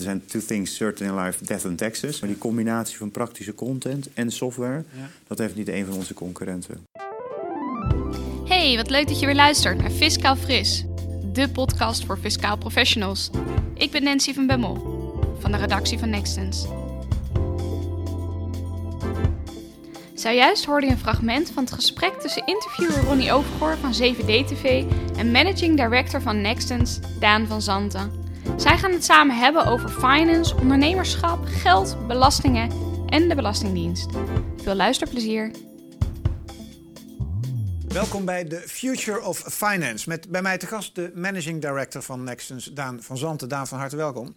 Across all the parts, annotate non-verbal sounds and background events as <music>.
Er zijn two things certain in life, death and taxes. Maar die combinatie van praktische content en software, dat heeft niet een van onze concurrenten. Hey, wat leuk dat je weer luistert naar Fiscaal Fris, de podcast voor fiscaal professionals. Ik ben Nancy van Bemmel van de redactie van Nextens. Zojuist hoorde je een fragment van het gesprek tussen interviewer Ronnie Overgoor van 7D-TV en managing director van Nextens, Daan van Zanten. Zij gaan het samen hebben over finance, ondernemerschap, geld, belastingen en de Belastingdienst. Veel luisterplezier. Welkom bij de Future of Finance. Met bij mij te gast de managing director van Nextens, Daan van Zanten. Daan, van harte welkom.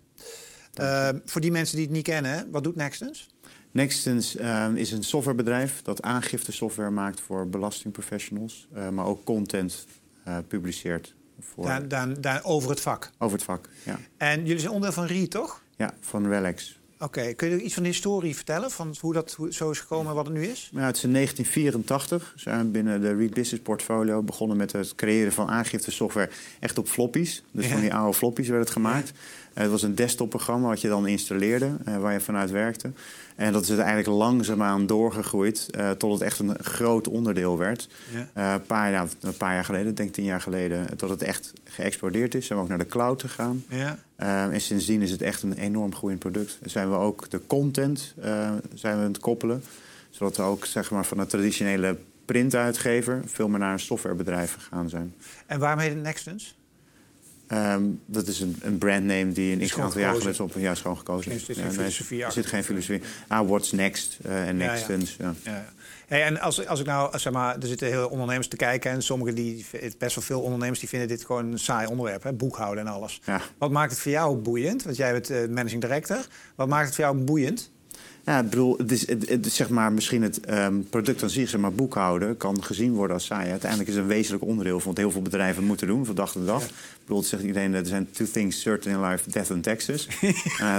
Uh, voor die mensen die het niet kennen, wat doet Nextens? Nextens uh, is een softwarebedrijf dat aangifte software maakt voor belastingprofessionals, uh, maar ook content eh, publiceert. Voor... Daar, daar, daar, over het vak? Over het vak, ja. En jullie zijn onderdeel van RE, toch? Ja, van Relex. Oké, kun je iets van de historie vertellen? Van hoe dat zo is gekomen en wat het nu is? Ja, het is in 1984. Zijn we binnen de Read Business Portfolio begonnen met het creëren van aangiftesoftware echt op floppies. Dus ja. van die oude floppies werd het gemaakt. Het was een desktopprogramma wat je dan installeerde, uh, waar je vanuit werkte. En dat is uiteindelijk langzaamaan doorgegroeid uh, tot het echt een groot onderdeel werd. Ja. Uh, een, paar, een paar jaar geleden, denk tien jaar geleden, tot het echt geëxplodeerd is. Zijn we ook naar de cloud gegaan. Ja. en sindsdien is het echt een enorm groeiend product. Zijn we ook de content zijn we aan het koppelen. Zodat we ook zeg maar, van een traditionele printuitgever veel meer naar een softwarebedrijf gegaan zijn. En waarom heet het Nextens? Um, dat is een, een brandname die een x aantal jaar geleden op ja, schoon gekozen is. Er zit geen filosofie Er zit geen filosofie. Ah, what's next uh, en nextens. Ja, ja. ja. Hey, en als, als ik nou, zeg maar, er zitten heel ondernemers te kijken en sommigen die, best wel veel ondernemers die vinden dit gewoon een saai onderwerp, hè? boekhouden en alles. Wat maakt het voor jou boeiend? Want jij bent uh, managing director. Wat maakt het voor jou boeiend? Ja, ik bedoel, het is, het, het, zeg maar, misschien het um, product aan zich, zeg maar, boekhouden, kan gezien worden als saai. Uiteindelijk is het een wezenlijk onderdeel van wat heel veel bedrijven moeten doen, van dag tot dag. Ja. Ik bedoel, het zegt iedereen, er zijn two things certain in life, death and taxes. <laughs> uh,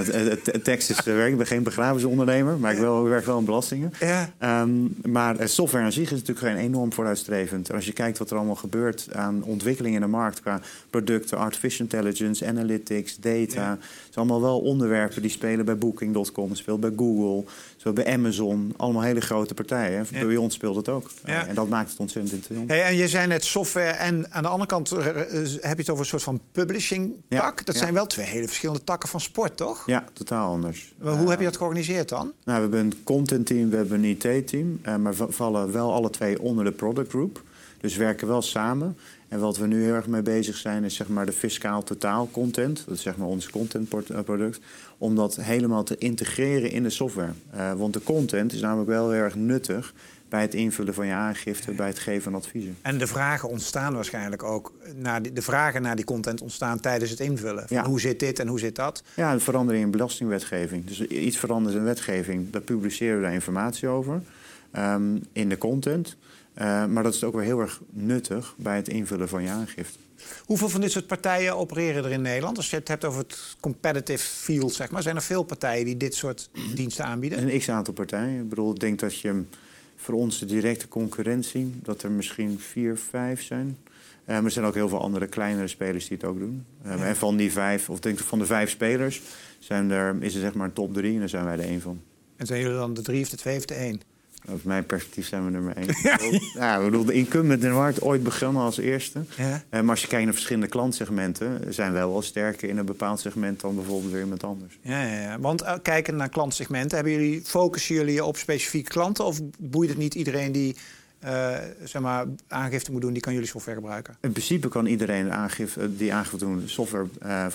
taxes <laughs> werk, ik ben geen begrafenisondernemer, maar ik, wel, ik werk wel in belastingen. Ja. Um, maar software aan zich is natuurlijk geen enorm vooruitstrevend. Als je kijkt wat er allemaal gebeurt aan ontwikkeling in de markt qua producten, artificial intelligence, analytics, data. Ja. Het zijn allemaal wel onderwerpen die spelen bij Booking.com, spelen bij Google. Zo bij Amazon, allemaal hele grote partijen. Ja. Bij ons speelt het ook. Ja. En dat maakt het ontzettend interessant. Hey, en je zei net software en aan de andere kant uh, heb je het over een soort van publishing tak. Ja. Dat zijn wel twee hele verschillende takken van sport, toch? Ja, totaal anders. Maar hoe heb je dat georganiseerd dan? Nou, we hebben een content team, we hebben een IT-team. Maar we vallen wel alle twee onder de product group. Dus we werken wel samen. En wat we nu heel erg mee bezig zijn, is zeg maar de fiscaal totaal content. Dat is zeg maar ons contentproduct. Om dat helemaal te integreren in de software. Uh, want de content is namelijk wel heel erg nuttig bij het invullen van je aangifte, bij het geven van adviezen. En de vragen ontstaan waarschijnlijk ook. Naar die, de vragen naar die content ontstaan tijdens het invullen. Ja. Hoe zit dit en hoe zit dat? Ja, een verandering in belastingwetgeving. Dus iets verandert in wetgeving, daar publiceren we daar informatie over. Um, in de content. Uh, maar dat is ook weer heel erg nuttig bij het invullen van je aangifte. Hoeveel van dit soort partijen opereren er in Nederland? Als je het hebt over het competitive field, zeg maar. Zijn er veel partijen die dit soort diensten aanbieden? Een x-aantal partijen. Ik bedoel, ik denk dat je voor ons de directe concurrentie... dat er misschien vier, vijf zijn. Uh, maar er zijn ook heel veel andere kleinere spelers die het ook doen. Uh, ja. En van die vijf, of denk ik van de vijf spelers... Zijn er, is er zeg maar een top drie en daar zijn wij er één van. En zijn jullie dan de drie of de twee of de één? Uit mijn perspectief zijn we nummer één. <laughs> Ja, ja we bedoel, de incumbent in de markt ooit begonnen als eerste. Ja. Uh, maar als je kijkt naar verschillende klantsegmenten... zijn wij wel sterker in een bepaald segment dan bijvoorbeeld weer iemand anders. Ja, ja, ja. Want uh, kijken naar klantsegmenten... Hebben jullie, focussen jullie op specifieke klanten... of boeit het niet iedereen die uh, zeg maar, aangifte moet doen... die kan jullie software gebruiken? In principe kan iedereen aangifte, die aangifte doen software,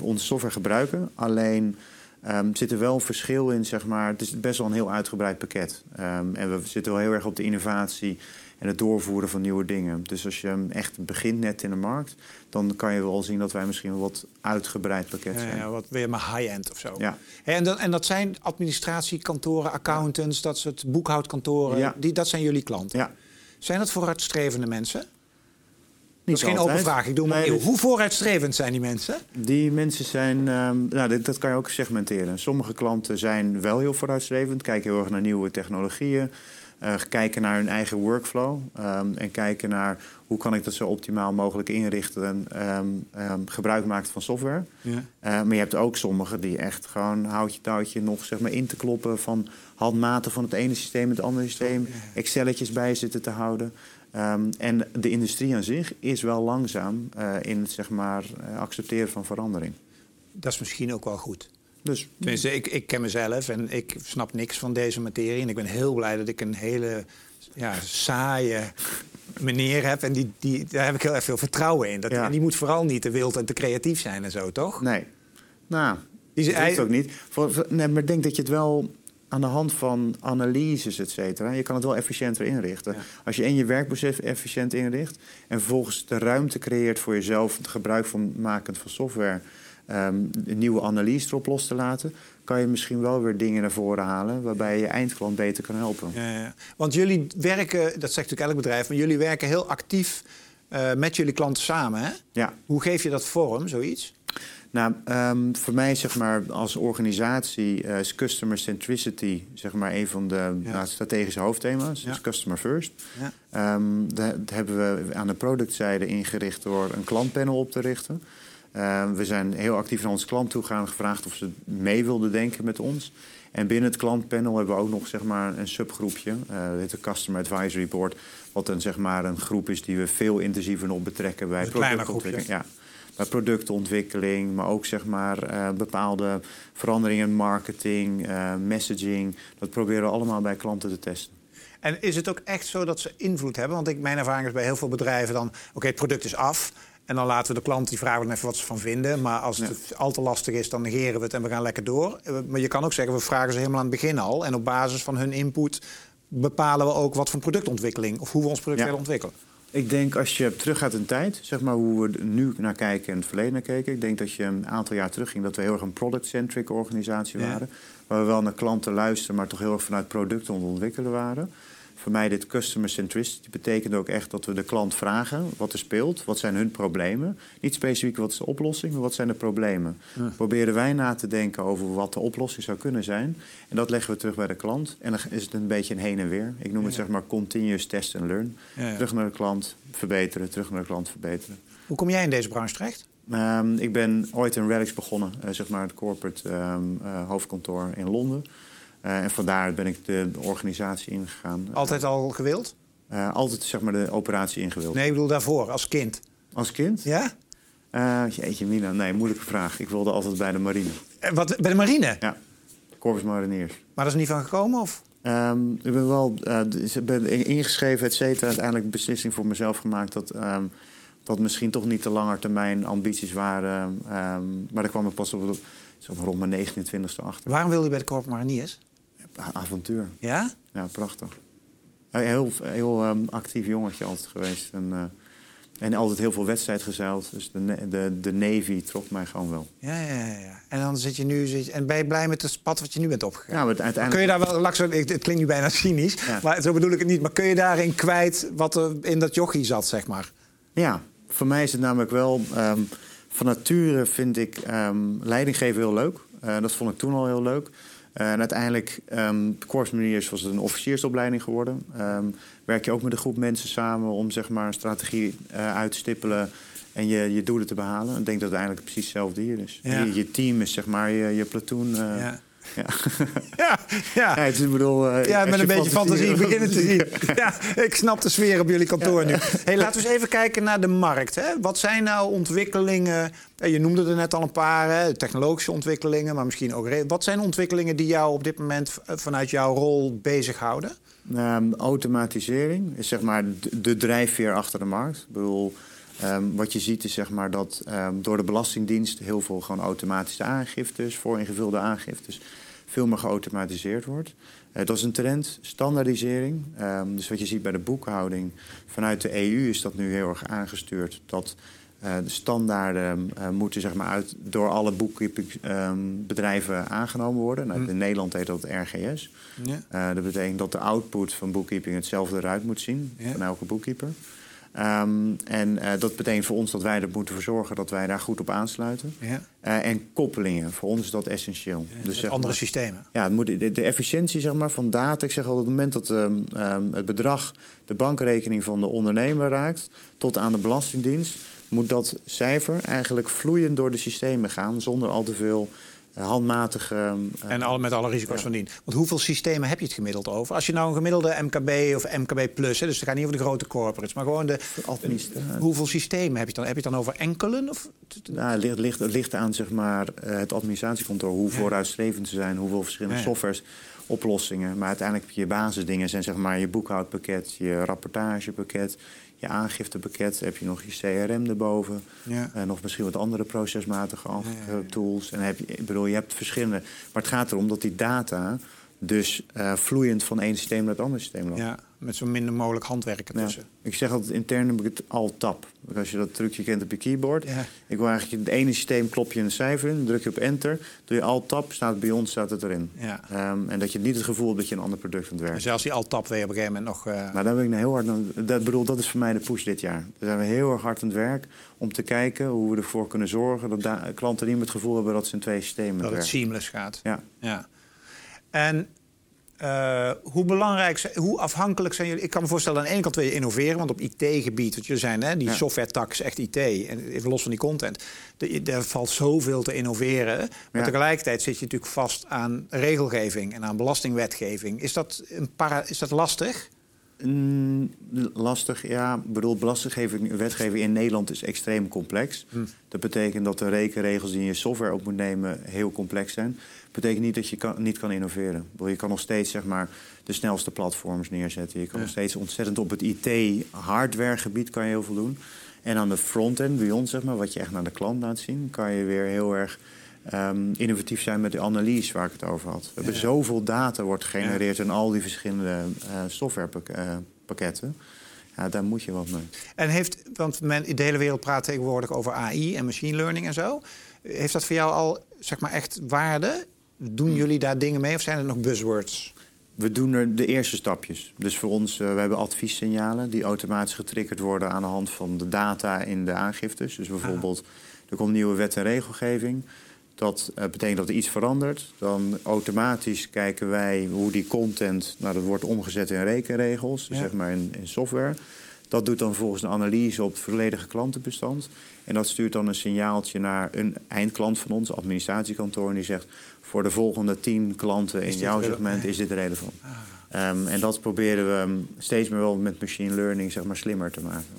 onze software gebruiken. Alleen... Um, zit er wel een verschil in, zeg maar. Het is best wel een heel uitgebreid pakket. Um, en we zitten wel heel erg op de innovatie en het doorvoeren van nieuwe dingen. Dus als je echt begint net in de markt, dan kan je wel zien dat wij misschien een wat uitgebreid pakket zijn. Ja, wat weer maar high-end of zo. Ja. en, dat, en dat zijn administratiekantoren, accountants, dat soort boekhoudkantoren. Ja. Die, dat zijn jullie klanten. Ja. Zijn dat vooruitstrevende mensen? Dat is geen open vraag. Ik doe maar nee, Hoe vooruitstrevend zijn die mensen? Die mensen zijn, um, nou, dat, dat, kan je ook segmenteren. Sommige klanten zijn wel heel vooruitstrevend, kijken heel erg naar nieuwe technologieën. Uh, kijken naar hun eigen workflow um, en kijken naar hoe kan ik dat zo optimaal mogelijk inrichten en um, um, gebruik maken van software. Ja. Uh, maar je hebt ook sommigen die echt gewoon houtje touwtje nog zeg maar, in te kloppen van handmaten van het ene systeem het andere systeem. Excelletjes bij zitten te houden. En de industrie aan zich is wel langzaam uh, in het zeg maar, accepteren van verandering. Dat is misschien ook wel goed. Dus, Tenminste, ik, ik ken mezelf en ik snap niks van deze materie. En ik ben heel blij dat ik een hele ja, saaie meneer heb. En die, die, daar heb ik heel erg veel vertrouwen in. Dat, En die moet vooral niet te wild en te creatief zijn en zo, toch? Nee. Nou, die dat ook niet. Voor, nee, maar ik denk dat je het wel aan de hand van analyses, et cetera... je kan het wel efficiënter inrichten. Als je in je werkproces efficiënt inricht... en vervolgens de ruimte creëert voor jezelf... het gebruik van makend van software um, een nieuwe analyse erop los te laten, kan je misschien wel weer dingen naar voren halen waarbij je je eindklant beter kan helpen. Ja, ja. Want jullie werken, dat zegt natuurlijk elk bedrijf, maar jullie werken heel actief uh, met jullie klanten samen. Hè? Ja. Hoe geef je dat vorm, zoiets? Nou, um, voor mij zeg maar als organisatie uh, is customer centricity zeg maar een van de ja. strategische hoofdthema's. Ja. Dus customer first. Ja. Um, dat hebben we aan de productzijde ingericht door een klantpanel op te richten. Uh, we zijn heel actief naar onze klant toe gegaan en gevraagd of ze mee wilden denken met ons. En binnen het klantpanel hebben we ook nog zeg maar, een subgroepje, uh, dit de Customer Advisory Board, wat dan zeg maar, een groep is die we veel intensiever nog betrekken bij productontwikkeling. Ja, bij productontwikkeling, maar ook zeg maar, uh, bepaalde veranderingen in marketing, uh, messaging. Dat proberen we allemaal bij klanten te testen. En is het ook echt zo dat ze invloed hebben? Want ik, mijn ervaring is bij heel veel bedrijven dan... oké, het product is af, en dan laten we de klant die vragen dan even wat ze van vinden. Maar als het al te lastig is, dan negeren we het en we gaan lekker door. Eh, maar je kan ook zeggen, we vragen ze helemaal aan het begin al. En op basis van hun input bepalen we ook wat voor productontwikkeling... of hoe we ons product willen ontwikkelen. Ik denk als je teruggaat in tijd, zeg maar hoe we er nu naar kijken en het verleden naar keken. Ik denk dat je een aantal jaar terug ging dat we heel erg een product-centric organisatie waren. Waar we wel naar klanten luisteren, maar toch heel erg vanuit producten ontwikkelen waren voor mij dit customer centricity betekent ook echt dat we de klant vragen wat er speelt, wat zijn hun problemen. Niet specifiek wat is de oplossing, maar wat zijn de problemen. Ja. Proberen wij na te denken over wat de oplossing zou kunnen zijn. En dat leggen we terug bij de klant. En dan is het een beetje een heen en weer. Ik noem het zeg maar continuous test and learn. Ja, terug naar de klant, verbeteren, terug naar de klant, verbeteren. Hoe kom jij in deze branche terecht? Um, ik ben ooit in Relics begonnen, uh, zeg maar het corporate um, uh, hoofdkantoor in Londen. Uh, en vandaar ben ik de, organisatie ingegaan. Altijd al gewild? Uh, altijd zeg maar de operatie ingewild. Nee, ik bedoel daarvoor, als kind. Als kind? Ja? Uh, jeetje, Mina, nee, moeilijke vraag. Ik wilde altijd bij de marine. wat, bij de marine? Ja, Corpus Mariniers. Maar dat is niet van gekomen, of? Um, ik ben wel ben ingeschreven, et cetera. Uiteindelijk een beslissing voor mezelf gemaakt... dat, um, dat misschien toch niet de lange termijn ambities waren. Um, maar daar kwam ik pas op, rond mijn 29e achter. Waarom wilde je bij de Corpus Mariniers? Avontuur. Ja? Ja, prachtig. Heel, heel um, actief jongetje altijd geweest. En, uh, en altijd heel veel wedstrijd gezeild. Dus de, de, de Navy trok mij gewoon wel. Ja, ja, ja. En dan zit je nu... Zit, en ben je blij met het pad wat je nu bent opgegaan? Ja, maar uiteindelijk... Kun je daar wel... Lakso, het klinkt nu bijna <laughs> cynisch, ja. maar zo bedoel ik het niet. Maar kun je daarin kwijt wat er in dat jochie zat, zeg maar? Ja, voor mij is het namelijk wel... Um, van nature vind ik um, leidinggeven heel leuk. Uh, dat vond ik toen al heel leuk. Uh, en uiteindelijk, um, was het een officiersopleiding geworden. Um, werk je ook met een groep mensen samen om zeg maar, een strategie uh, uit te stippelen en je, je doelen te behalen. Ik denk dat het eigenlijk precies hetzelfde hier is. Ja. Je, je, team is zeg maar je, je platoon. Uh, ja. <laughs> Ja. ja, ja. is, bedoel, uh, ja met een beetje fantasie beginnen te zien. <laughs> ja, ik snap de sfeer op jullie kantoor nu. Hey, <laughs> laten we eens even kijken naar de markt. Hè. Wat zijn nou ontwikkelingen? Je noemde er net al een paar, hè, technologische ontwikkelingen, maar misschien ook. Wat zijn ontwikkelingen die jou op dit moment vanuit jouw rol bezighouden? Um, automatisering is zeg maar de drijfveer achter de markt. Ik bedoel, Um, wat je ziet is zeg maar dat um, door de Belastingdienst heel veel gewoon automatische aangiftes, vooringevulde aangiftes, veel meer geautomatiseerd wordt. Uh, dat is een trend, standaardisering. Um, dus wat je ziet bij de boekhouding vanuit de EU is dat nu heel erg aangestuurd. Dat uh, de standaarden uh, moeten zeg maar, uit, door alle boekkeepingbedrijven aangenomen worden. Nou, hm. In Nederland heet dat RGS. Ja. dat betekent dat de output van boekkeeping hetzelfde eruit moet zien van elke boekkeeper. Ehm, en uh, dat betekent voor ons dat wij er moeten voor zorgen dat wij daar goed op aansluiten. Ja. Uh, en koppelingen, voor ons is dat essentieel. Ja, dus zeg andere systemen. Ja, het moet, de, de, efficiëntie zeg maar, van data. Ik zeg al, op het moment dat um, um, het bedrag de bankrekening van de ondernemer raakt, tot aan de Belastingdienst, moet dat cijfer eigenlijk vloeiend door de systemen gaan, zonder al te veel handmatige... Uh, en alle, met alle risico's van dien. Want hoeveel systemen heb je het gemiddeld over? Als je nou een gemiddelde MKB of MKB plus... Hè, dus het gaat niet over de grote corporates, maar gewoon de... hoeveel systemen heb je dan? Heb je het dan over enkelen? Of? Nou, het, ligt, het, ligt, aan zeg maar, eh, het administratiekantoor, hoe vooruitstrevend ze zijn... hoeveel verschillende softwares oplossingen. Maar uiteindelijk je basisdingen zijn zeg maar je boekhoudpakket, je rapportagepakket, je aangiftepakket, heb je nog je CRM erboven. Ja. En nog misschien wat andere procesmatige tools. En heb je, ik bedoel, je hebt verschillende. Maar het gaat erom dat die data dus uh, vloeiend van één systeem naar het andere systeem loopt. Ja, met zo minder mogelijk handwerken tussen. Ik zeg altijd intern heb ik het alt-tab. Als je dat trucje kent op je keyboard. Ja. Ik wil eigenlijk het ene systeem klop je een cijfer in, druk je op enter, doe je alt-tab, staat bij ons staat het erin. Ja. Um, en dat je niet het gevoel hebt dat je een ander product aan het werken. Zelfs die alt-tab weer op een gegeven moment nog. Uh... Nou, daar ben ik nou heel hard. Dat bedoel, dat is voor mij de push dit jaar. Daar zijn we heel erg hard aan het werk om te kijken hoe we ervoor kunnen zorgen dat klanten niet meer het gevoel hebben dat ze in twee systemen Dat het seamless gaat. Ja. ja. En uh, hoe belangrijk, hoe afhankelijk zijn jullie? Ik kan me voorstellen, aan de ene kant wil je innoveren, want op IT-gebied, wat jullie zijn, hè, die software-tak is echt IT, en even los van die content, er valt zoveel te innoveren. Maar tegelijkertijd zit je natuurlijk vast aan regelgeving en aan belastingwetgeving. Is dat, een para, is dat lastig? Mm, lastig, ja. Ik bedoel, belastinggeving, wetgeving in Nederland is extreem complex. Hm. Dat betekent dat de rekenregels die je software op moet nemen heel complex zijn. Betekent niet dat je kan, niet kan innoveren. Je kan nog steeds zeg maar, de snelste platforms neerzetten. Je kan nog steeds ontzettend op het IT-hardwaregebied kan je heel veel doen. En aan de frontend, bij ons, zeg maar, wat je echt naar de klant laat zien, kan je weer heel erg um, innovatief zijn met de analyse waar ik het over had. We hebben zoveel data wordt gegenereerd ja. in al die verschillende uh, softwarepakketten. Ja, daar moet je wat mee. En heeft, want men in de hele wereld praat tegenwoordig over AI en machine learning en zo. Heeft dat voor jou al zeg maar echt waarde? Doen jullie daar dingen mee of zijn het nog buzzwords? We doen er de eerste stapjes. Dus voor ons, uh, we hebben adviessignalen die automatisch getriggerd worden aan de hand van de data in de aangiftes. Dus bijvoorbeeld, er komt nieuwe wet en regelgeving. Dat uh, betekent dat er iets verandert. Dan automatisch kijken wij hoe die content, nou dat wordt omgezet in rekenregels, zeg maar in, in, software. Dat doet dan volgens een analyse op het volledige klantenbestand. En dat stuurt dan een signaaltje naar een eindklant van ons, administratiekantoor, en die zegt voor de volgende tien klanten in jouw segment is dit relevant. Ah. Um, en dat proberen we steeds meer wel met machine learning zeg maar, slimmer te maken.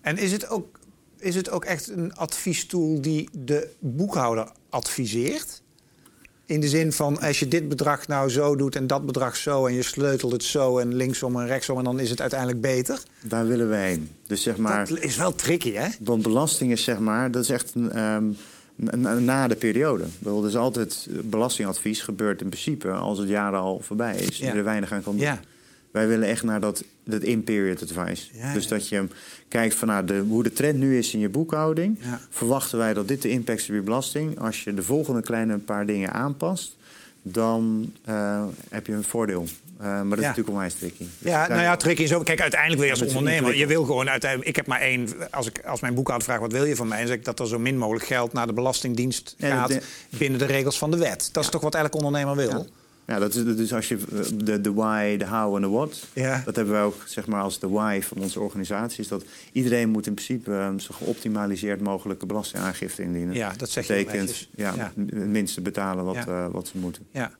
En is het ook is het ook echt een adviestool die de boekhouder adviseert? In de zin van, als je dit bedrag nou zo doet en dat bedrag zo... en je sleutelt het zo en linksom en rechtsom... en dan is het uiteindelijk beter? Daar willen wij heen. Dus zeg maar, dat is wel tricky, hè? Want belasting is zeg maar, dat is echt een, um, na de periode. Er is altijd belastingadvies gebeurt in principe als het jaar al voorbij is. Ja. er weinig aan kan doen. Ja. Wij willen echt naar dat, dat in-period advice. dus dat je kijkt van nou, de, hoe de trend nu is in je boekhouding. Verwachten wij dat dit de impact is op je belasting. Als je de volgende kleine paar dingen aanpast, dan uh, heb je een voordeel. Uh, maar dat is natuurlijk onwijs tricky. Dus ja, nou ja, tricky is ook... Kijk, uiteindelijk wil je als ondernemer... Je wil gewoon uiteindelijk... Ik heb maar één... Als, ik, als mijn boekhouder vraagt wat wil je van mij... dan zeg ik dat er zo min mogelijk geld naar de Belastingdienst gaat... binnen de regels van de wet. Dat is toch wat elk ondernemer wil? Ja, dat is dus als je eh, de, de why, de how en de what. Ja. Dat hebben we ook zeg maar als de why van onze organisatie. Is dat iedereen moet in principe um, zo geoptimaliseerd mogelijke belastingaangifte indienen. Ja, dat zeg je Betekent, ja, ja, het minste betalen wat, uh, wat ze moeten. Ja.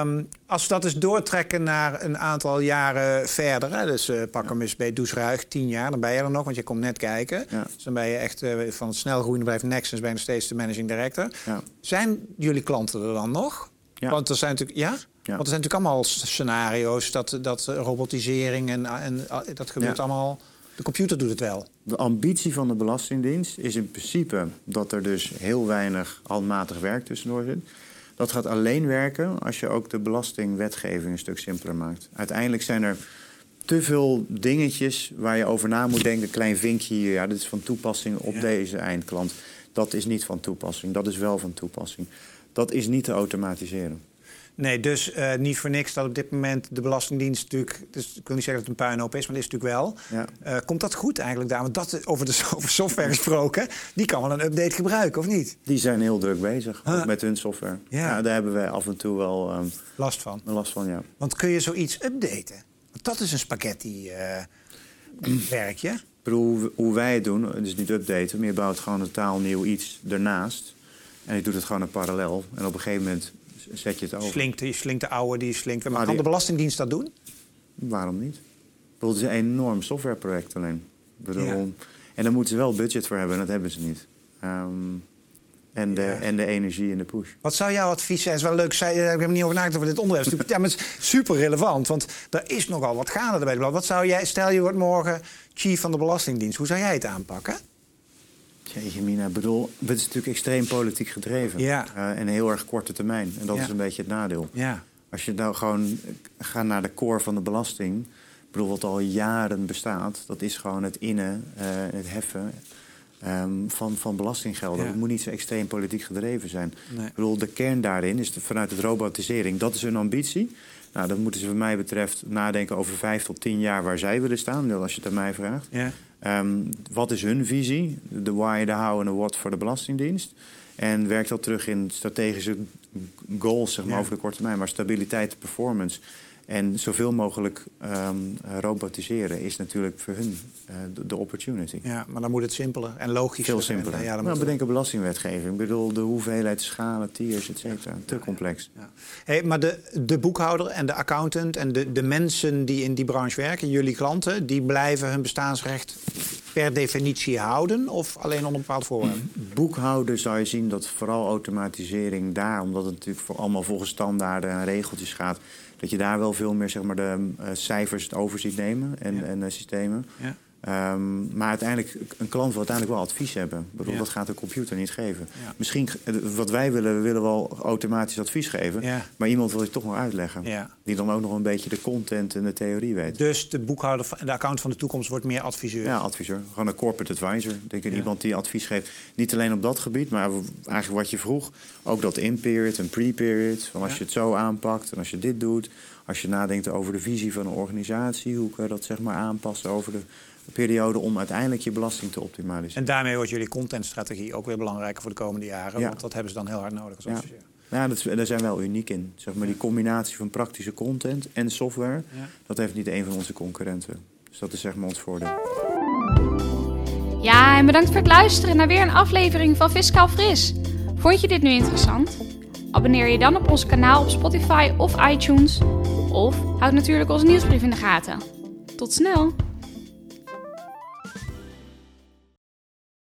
Um, als we dat eens doortrekken naar een aantal jaren verder, hè, dus uh, pak hem eens bij Doesruig, tien jaar, dan ben je er nog, want je komt net kijken. Ja. Dus dan ben je echt uh, van het snelgroeiende bedrijf Nexus, ben je nog steeds de managing director. Ja. Zijn jullie klanten er dan nog? Want er zijn natuurlijk, ja? Want er zijn natuurlijk allemaal scenario's dat, dat robotisering en, en dat gebeurt allemaal. De computer doet het wel. De ambitie van de Belastingdienst is in principe dat er dus heel weinig handmatig werk tussendoor zit. Dat gaat alleen werken als je ook de belastingwetgeving een stuk simpeler maakt. Uiteindelijk zijn er te veel dingetjes waar je over na moet denken. Een klein vinkje hier, ja, dit is van toepassing op deze eindklant. Dat is niet van toepassing, dat is wel van toepassing dat is niet te automatiseren. Nee, dus uh, niet voor niks dat op dit moment de Belastingdienst natuurlijk... Dus ik wil niet zeggen dat het een puinhoop is, maar dat is natuurlijk wel. Ja. Uh, komt dat goed eigenlijk daar? Want dat, over, de, <laughs> over software gesproken, die kan wel een update gebruiken, of niet? Die zijn heel druk bezig met hun software. Ja. daar hebben wij af en toe wel... Um, last van? Last van, ja. Want kun je zoiets updaten? Want dat is een spaghetti-werkje. Uh, hoe, hoe wij het doen, dus niet updaten, maar je bouwt gewoon een taalnieuw iets ernaast. En je doet het gewoon in parallel. En op een gegeven moment zet je het over. Slinkt, je slinkt de oude, die slinkt. Maar, kan de Belastingdienst dat doen? Waarom niet? Het is een enorm softwareproject alleen. Bedoel, En daar moeten ze wel budget voor hebben en dat hebben ze niet. Um, en de, en de energie en de push. Wat zou jouw advies zijn? is wel leuk. Ik heb er niet over nagedacht over dit onderwerp. <laughs> ja, maar het is super relevant. Want er is nogal wat gaande erbij. Wat zou jij, stel je wordt morgen chief van de Belastingdienst. Hoe zou jij het aanpakken? Jeetje, Mina, bedoel, het is natuurlijk extreem politiek gedreven. Ja. Uh, en heel erg korte termijn. En dat is een beetje het nadeel. Ja. Als je nou gewoon gaat naar de core van de belasting... Ik bedoel, wat al jaren bestaat, dat is gewoon het innen, uh, het heffen um, van, van belastinggelden. Het moet niet zo extreem politiek gedreven zijn. Ik bedoel, de kern daarin is de, vanuit de robotisering. Dat is hun ambitie. Nou, dan moeten ze, wat mij betreft, nadenken over vijf tot tien jaar waar zij willen staan. Als je het aan mij vraagt. Ja. Um, wat is hun visie? De why, de how en de what voor de Belastingdienst. En werkt dat terug in strategische goals zeg maar, over de korte termijn. Maar stabiliteit, performance en zoveel mogelijk um, robotiseren is natuurlijk voor hun uh, de, opportunity. Ja, maar dan moet het simpeler en logischer Veel simpeler. Ja, dan nou, bedenken belastingwetgeving. Ik bedoel, de hoeveelheid schalen, tiers, et cetera. Te complex. Ja. Hey, maar de, de boekhouder en de accountant en de, de mensen die in die branche werken, jullie klanten, die blijven hun bestaansrecht per definitie houden of alleen onder bepaald voorwaarden? Boekhouden zou je zien dat vooral automatisering daar, omdat het natuurlijk voor allemaal volgens standaarden en regeltjes gaat dat je daar wel veel meer zeg maar, de uh, cijfers het over ziet nemen en, en uh, systemen. Ja. Um, maar uiteindelijk, een klant wil uiteindelijk wel advies hebben. bedoel, Dat gaat de computer niet geven. Misschien, eh, wat wij willen, we willen wel automatisch advies geven. Maar iemand wil je toch nog uitleggen. Die dan ook nog een beetje de content en de theorie weet. Dus de boekhouder en de account van de toekomst wordt meer adviseur? Ja, adviseur. Gewoon een corporate advisor. Denk ik, iemand die advies geeft. Niet alleen op dat gebied, maar eigenlijk wat je vroeg. Ook dat in-period en pre-period. Van als je het zo aanpakt en als je dit doet. Als je nadenkt over de visie van een organisatie. Hoe kan je dat zeg maar aanpassen over de periode om uiteindelijk je belasting te optimaliseren. En daarmee wordt jullie contentstrategie ook weer belangrijker voor de komende jaren. Want dat hebben ze dan heel hard nodig als ja. adviseur. Ja, dat, daar zijn we wel uniek in. Zeg maar, die combinatie van praktische content en software, dat heeft niet een van onze concurrenten. Dus dat is zeg maar ons voordeel. Ja, en bedankt voor het luisteren naar weer een aflevering van Fiscaal Fris. Vond je dit nu interessant? Abonneer je dan op ons kanaal op Spotify of iTunes. Of houd natuurlijk onze nieuwsbrief in de gaten. Tot snel!